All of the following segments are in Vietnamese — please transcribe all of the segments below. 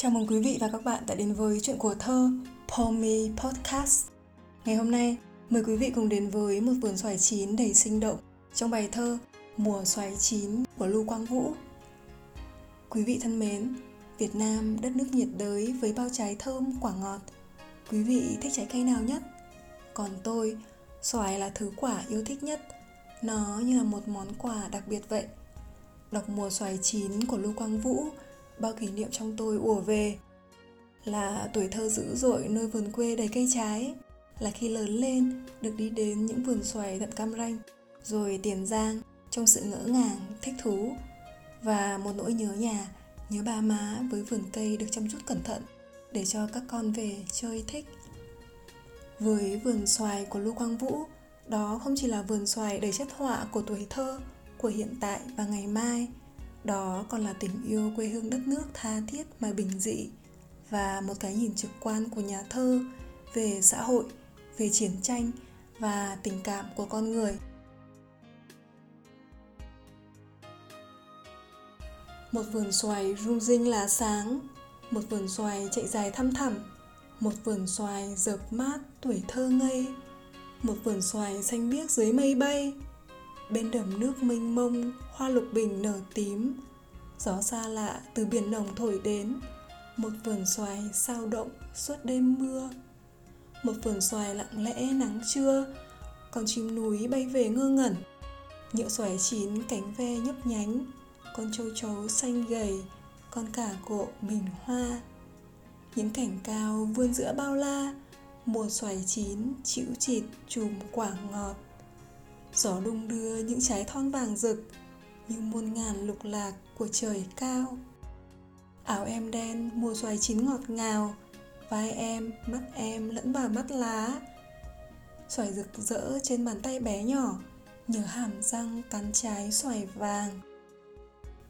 Chào mừng quý vị và các bạn đã đến với chuyện của thơ Pomi Podcast. Ngày hôm nay, mời quý vị cùng đến với một vườn xoài chín đầy sinh động trong bài thơ Mùa xoài chín của Lưu Quang Vũ. Quý vị thân mến, Việt Nam đất nước nhiệt đới với bao trái thơm quả ngọt. Quý vị thích trái cây nào nhất? Còn tôi, xoài là thứ quả yêu thích nhất. Nó như là một món quà đặc biệt vậy. Đọc mùa xoài chín của Lưu Quang Vũ bao kỷ niệm trong tôi ùa về là tuổi thơ dữ dội nơi vườn quê đầy cây trái, là khi lớn lên được đi đến những vườn xoài tận cam ranh, rồi tiền giang trong sự ngỡ ngàng, thích thú và một nỗi nhớ nhà, nhớ ba má với vườn cây được chăm chút cẩn thận để cho các con về chơi thích. Với vườn xoài của lưu quang vũ, đó không chỉ là vườn xoài đầy chất họa của tuổi thơ, của hiện tại và ngày mai đó còn là tình yêu quê hương đất nước tha thiết mà bình dị và một cái nhìn trực quan của nhà thơ về xã hội, về chiến tranh và tình cảm của con người. Một vườn xoài rung rinh lá sáng, một vườn xoài chạy dài thăm thẳm, một vườn xoài dợp mát tuổi thơ ngây, một vườn xoài xanh biếc dưới mây bay bên đầm nước mênh mông, hoa lục bình nở tím. Gió xa lạ từ biển nồng thổi đến, một vườn xoài sao động suốt đêm mưa. Một vườn xoài lặng lẽ nắng trưa, con chim núi bay về ngơ ngẩn. Nhựa xoài chín cánh ve nhấp nhánh, con châu chấu xanh gầy, con cả cộ mình hoa. Những cảnh cao vươn giữa bao la, mùa xoài chín chịu chịt chùm quả ngọt gió đung đưa những trái thon vàng rực như muôn ngàn lục lạc của trời cao. Áo em đen mùa xoài chín ngọt ngào, vai em, mắt em lẫn vào mắt lá. Xoài rực rỡ trên bàn tay bé nhỏ nhớ hàm răng cắn trái xoài vàng.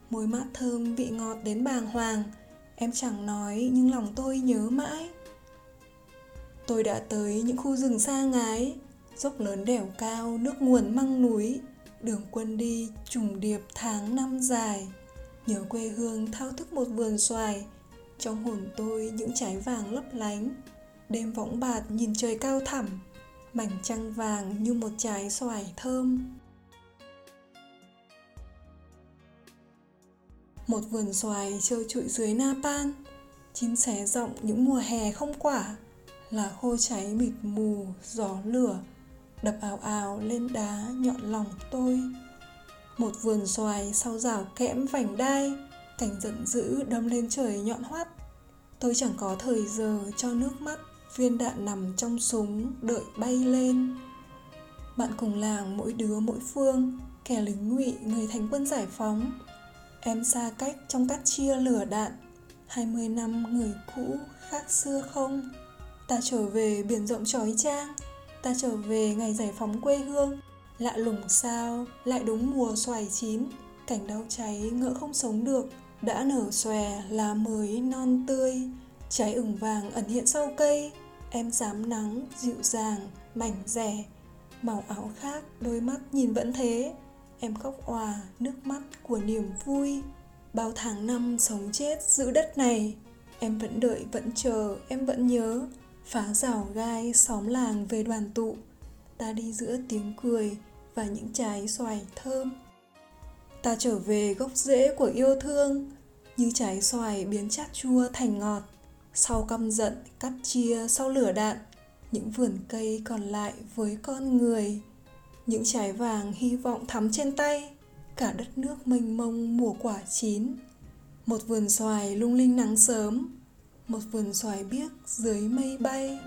Mùi mát thơm vị ngọt đến bàng hoàng, em chẳng nói nhưng lòng tôi nhớ mãi. Tôi đã tới những khu rừng xa ngái dốc lớn đèo cao, nước nguồn măng núi, đường quân đi trùng điệp tháng năm dài. Nhớ quê hương thao thức một vườn xoài, trong hồn tôi những trái vàng lấp lánh. Đêm võng bạt nhìn trời cao thẳm, mảnh trăng vàng như một trái xoài thơm. Một vườn xoài trơ trụi dưới na pan chim xé rộng những mùa hè không quả, là khô cháy mịt mù, gió lửa đập ào ào lên đá nhọn lòng tôi. Một vườn xoài sau rào kẽm vành đai, cảnh giận dữ đâm lên trời nhọn hoắt. Tôi chẳng có thời giờ cho nước mắt, viên đạn nằm trong súng đợi bay lên. Bạn cùng làng mỗi đứa mỗi phương, kẻ lính ngụy, người thành quân giải phóng. Em xa cách trong cát chia lửa đạn, hai mươi năm người cũ khác xưa không? Ta trở về biển rộng trói trang ta trở về ngày giải phóng quê hương. Lạ lùng sao, lại đúng mùa xoài chín. Cảnh đau cháy ngỡ không sống được. Đã nở xòe, lá mới non tươi. Trái ửng vàng ẩn hiện sau cây. Em dám nắng, dịu dàng, mảnh rẻ. Màu áo khác, đôi mắt nhìn vẫn thế. Em khóc òa, nước mắt của niềm vui. Bao tháng năm sống chết giữ đất này. Em vẫn đợi, vẫn chờ, em vẫn nhớ phá rào gai xóm làng về đoàn tụ. Ta đi giữa tiếng cười và những trái xoài thơm. Ta trở về gốc rễ của yêu thương, như trái xoài biến chát chua thành ngọt. Sau căm giận, cắt chia, sau lửa đạn, những vườn cây còn lại với con người. Những trái vàng hy vọng thắm trên tay, cả đất nước mênh mông mùa quả chín. Một vườn xoài lung linh nắng sớm một vườn xoài biếc dưới mây bay.